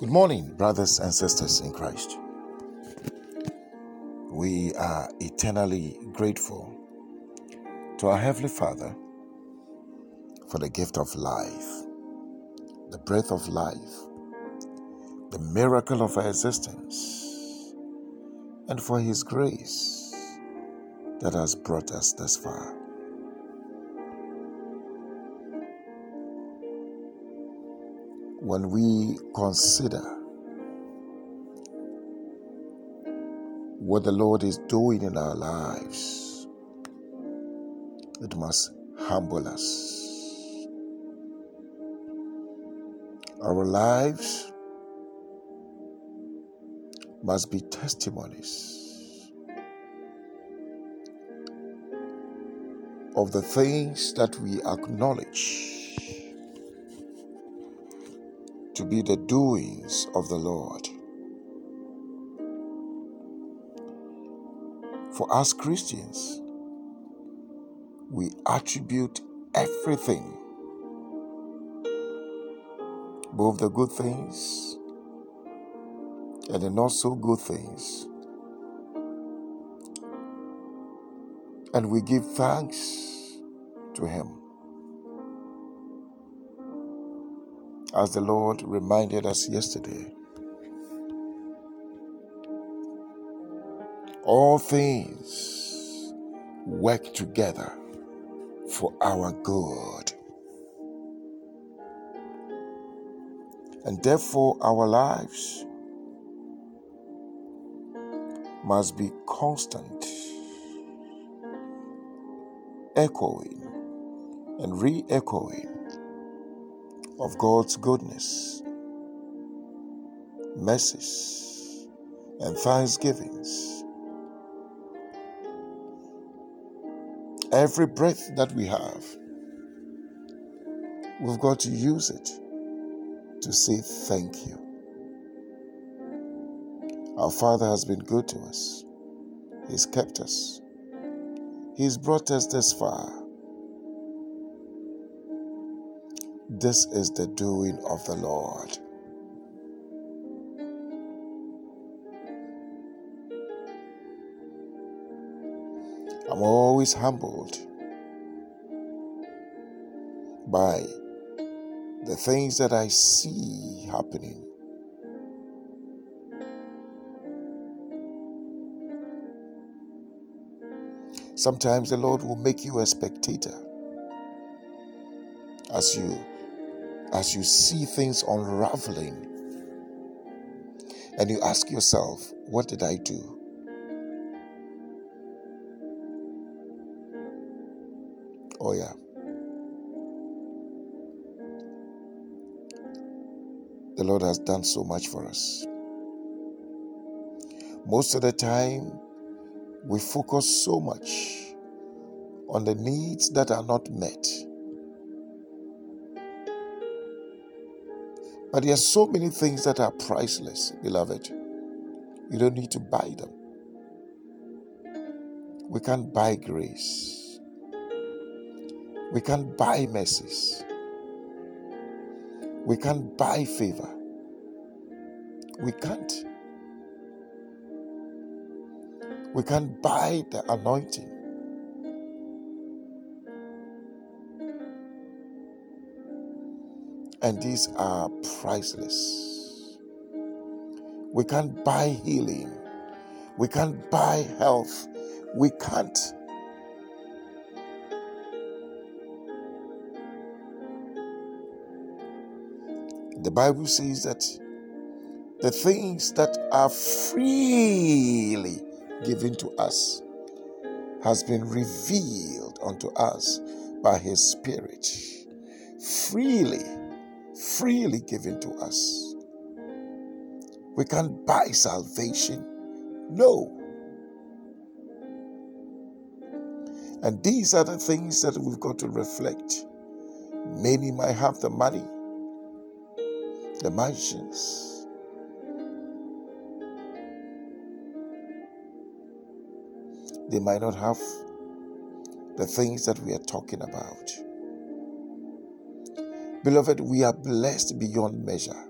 Good morning, brothers and sisters in Christ. We are eternally grateful to our Heavenly Father for the gift of life, the breath of life, the miracle of our existence, and for His grace that has brought us thus far. When we consider what the Lord is doing in our lives, it must humble us. Our lives must be testimonies of the things that we acknowledge to be the doings of the Lord. For us Christians, we attribute everything, both the good things and the not so good things, and we give thanks to Him. As the Lord reminded us yesterday. All things work together for our good. And therefore, our lives must be constant, echoing and re echoing of God's goodness, mercies, and thanksgivings. Every breath that we have, we've got to use it to say thank you. Our Father has been good to us, He's kept us, He's brought us this far. This is the doing of the Lord. I'm always humbled by the things that I see happening. Sometimes the Lord will make you a spectator as you as you see things unraveling and you ask yourself, What did I do? Oh, yeah. The Lord has done so much for us. Most of the time, we focus so much on the needs that are not met But there are so many things that are priceless, beloved. You don't need to buy them. We can't buy grace. We can't buy mercies. We can't buy favor. We can't. We can't buy the anointing. And these are priceless. We can't buy healing, we can't buy health, we can't. The Bible says that the things that are freely given to us has been revealed unto us by his spirit freely freely given to us. We can't buy salvation. No. And these are the things that we've got to reflect. Many might have the money, the mansions, they might not have the things that we are talking about. Beloved, we are blessed beyond measure.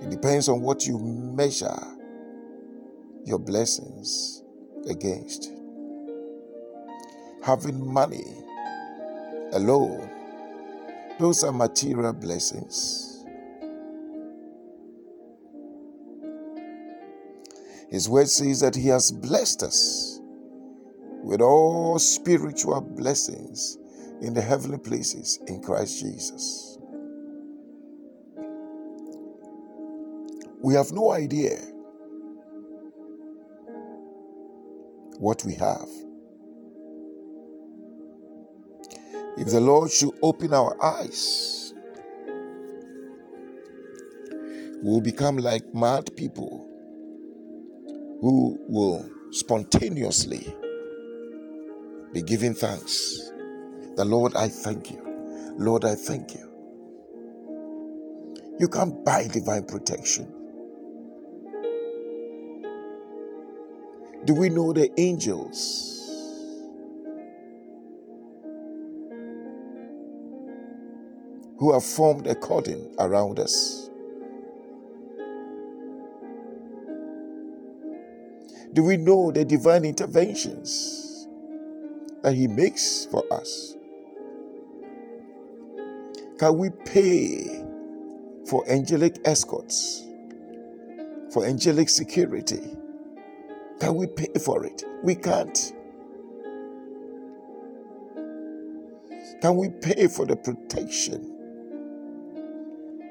It depends on what you measure your blessings against. Having money alone, those are material blessings. His word says that He has blessed us with all spiritual blessings in the heavenly places in Christ Jesus. We have no idea what we have. If the Lord should open our eyes, we will become like mad people who will spontaneously be giving thanks. The Lord, I thank you. Lord, I thank you. You can't buy divine protection. Do we know the angels? Who have formed a cordon around us. Do we know the divine interventions that He makes for us? Can we pay for angelic escorts, for angelic security? Can we pay for it? We can't. Can we pay for the protection?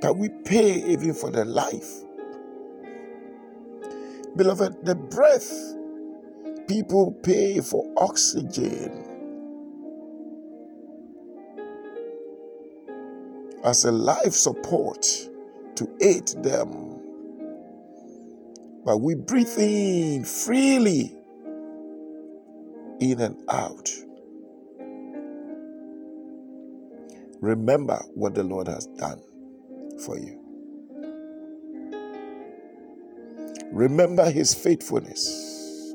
Can we pay even for the life? Beloved, the breath, people pay for oxygen. As a life support to aid them but we breathe in freely, in and out. Remember what the Lord has done for you. Remember his faithfulness.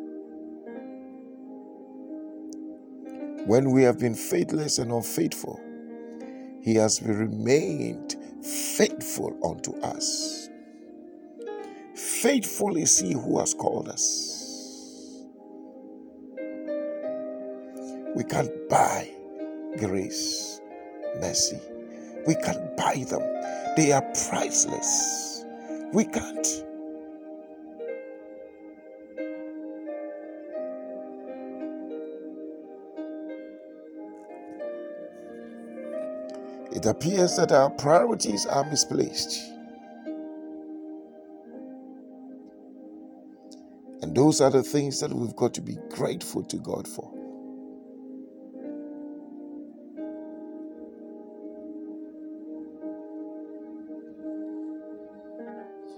When we have been faithless and unfaithful, he has remained faithful unto us. Faithful is He who has called us. We can't buy grace, mercy. We can't buy them, they are priceless. We can't. It appears that our priorities are misplaced. And those are the things that we've got to be grateful to God for.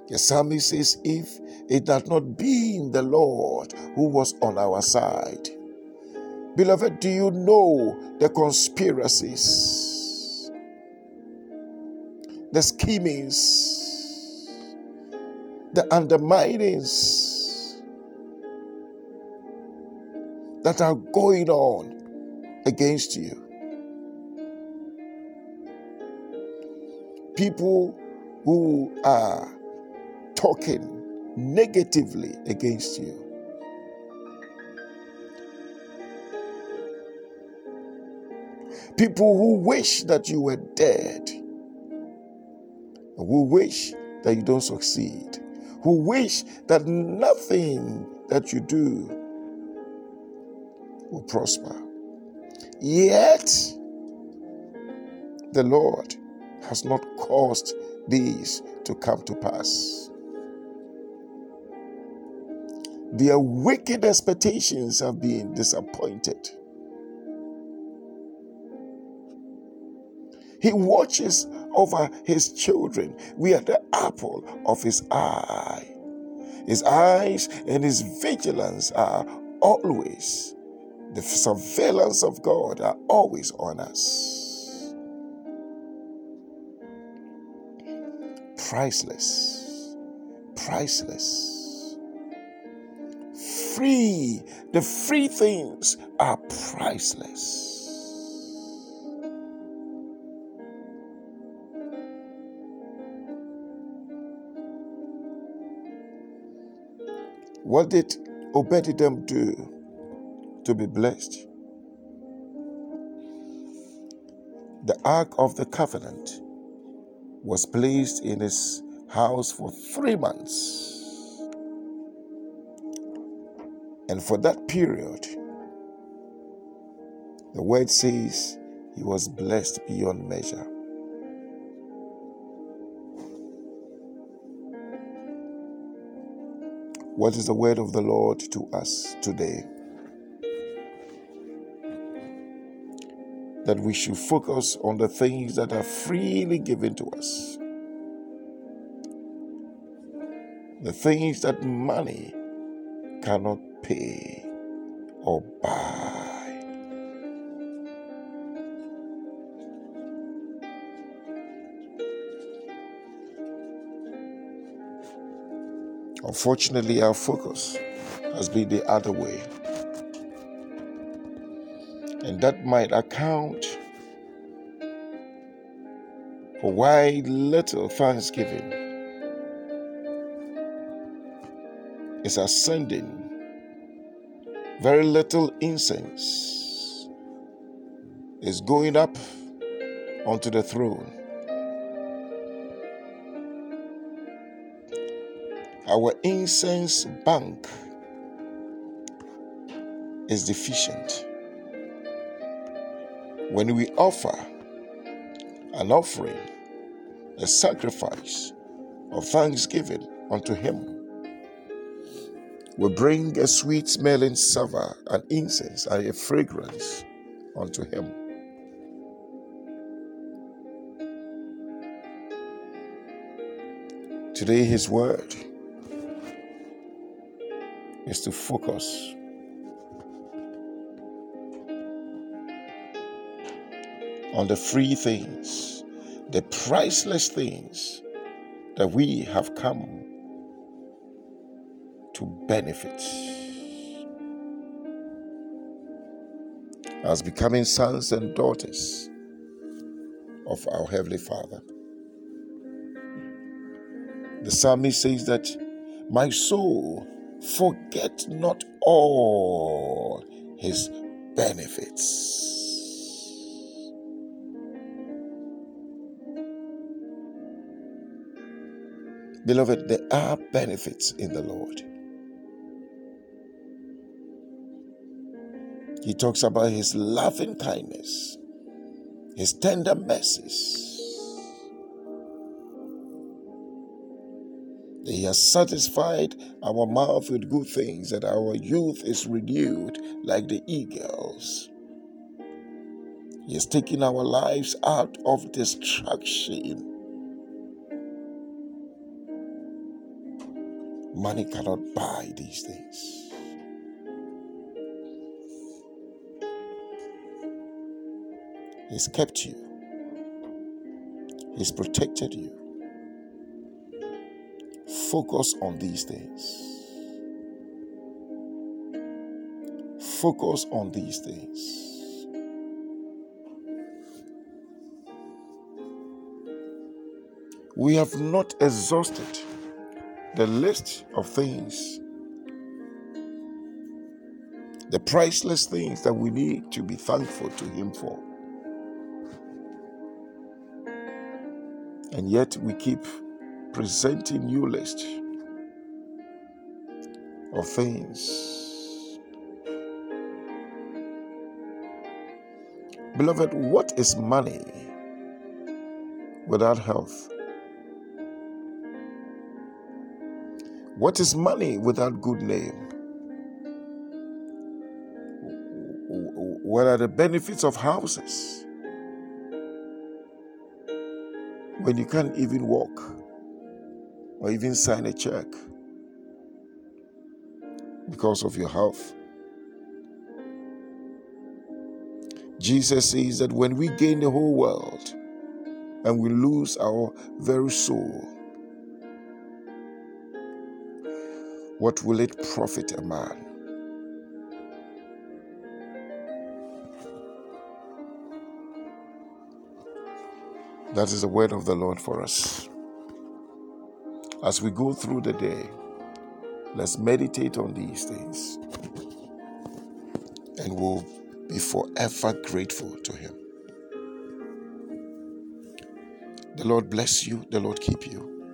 The psalmist says, If it had not been the Lord who was on our side, beloved, do you know the conspiracies, the schemings, the underminings? that are going on against you. People who are talking negatively against you. People who wish that you were dead, who wish that you don't succeed, who wish that nothing that you do will prosper. Yet, the Lord has not caused these to come to pass. Their wicked expectations have been disappointed. He watches over his children. We are the apple of his eye. His eyes and his vigilance are always the surveillance of God are always on us. Priceless. Priceless. Free. The free things are priceless. What did Obededom do to be blessed? The Ark of the Covenant was placed in his house for three months. And for that period, the word says he was blessed beyond measure. What is the word of the Lord to us today? That we should focus on the things that are freely given to us. The things that money cannot pay or buy. Unfortunately, our focus has been the other way. And that might account for why little thanksgiving is ascending. Very little incense is going up onto the throne. Our incense bank is deficient. When we offer an offering, a sacrifice of thanksgiving unto Him, we bring a sweet smelling savour, an incense, and a fragrance unto Him. Today, His word is to focus on the free things, the priceless things that we have come to benefit. As becoming sons and daughters of our Heavenly Father. The psalmist says that my soul Forget not all his benefits. Beloved, there are benefits in the Lord. He talks about his loving kindness, his tender mercies He has satisfied our mouth with good things, that our youth is renewed like the eagles. He has taken our lives out of destruction. Money cannot buy these things. He's kept you. He's protected you. Focus on these things. Focus on these things. We have not exhausted the list of things, the priceless things that we need to be thankful to Him for. And yet we keep presenting new list of things. Beloved, what is money without health? What is money without good name? What are the benefits of houses when you can't even walk? Or even sign a check because of your health. Jesus says that when we gain the whole world and we lose our very soul, what will it profit a man? That is the word of the Lord for us as we go through the day, Let's meditate on these things and we'll be forever grateful to Him. The Lord bless you, the Lord keep you.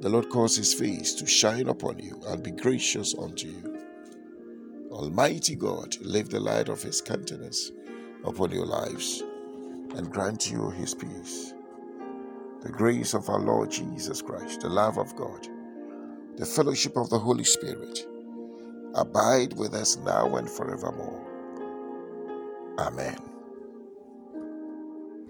The Lord cause His face to shine upon you and be gracious unto you. Almighty God, live the light of His countenance upon your lives and grant you His peace. The grace of our Lord Jesus Christ, the love of God, the fellowship of the Holy Spirit abide with us now and forevermore. Amen.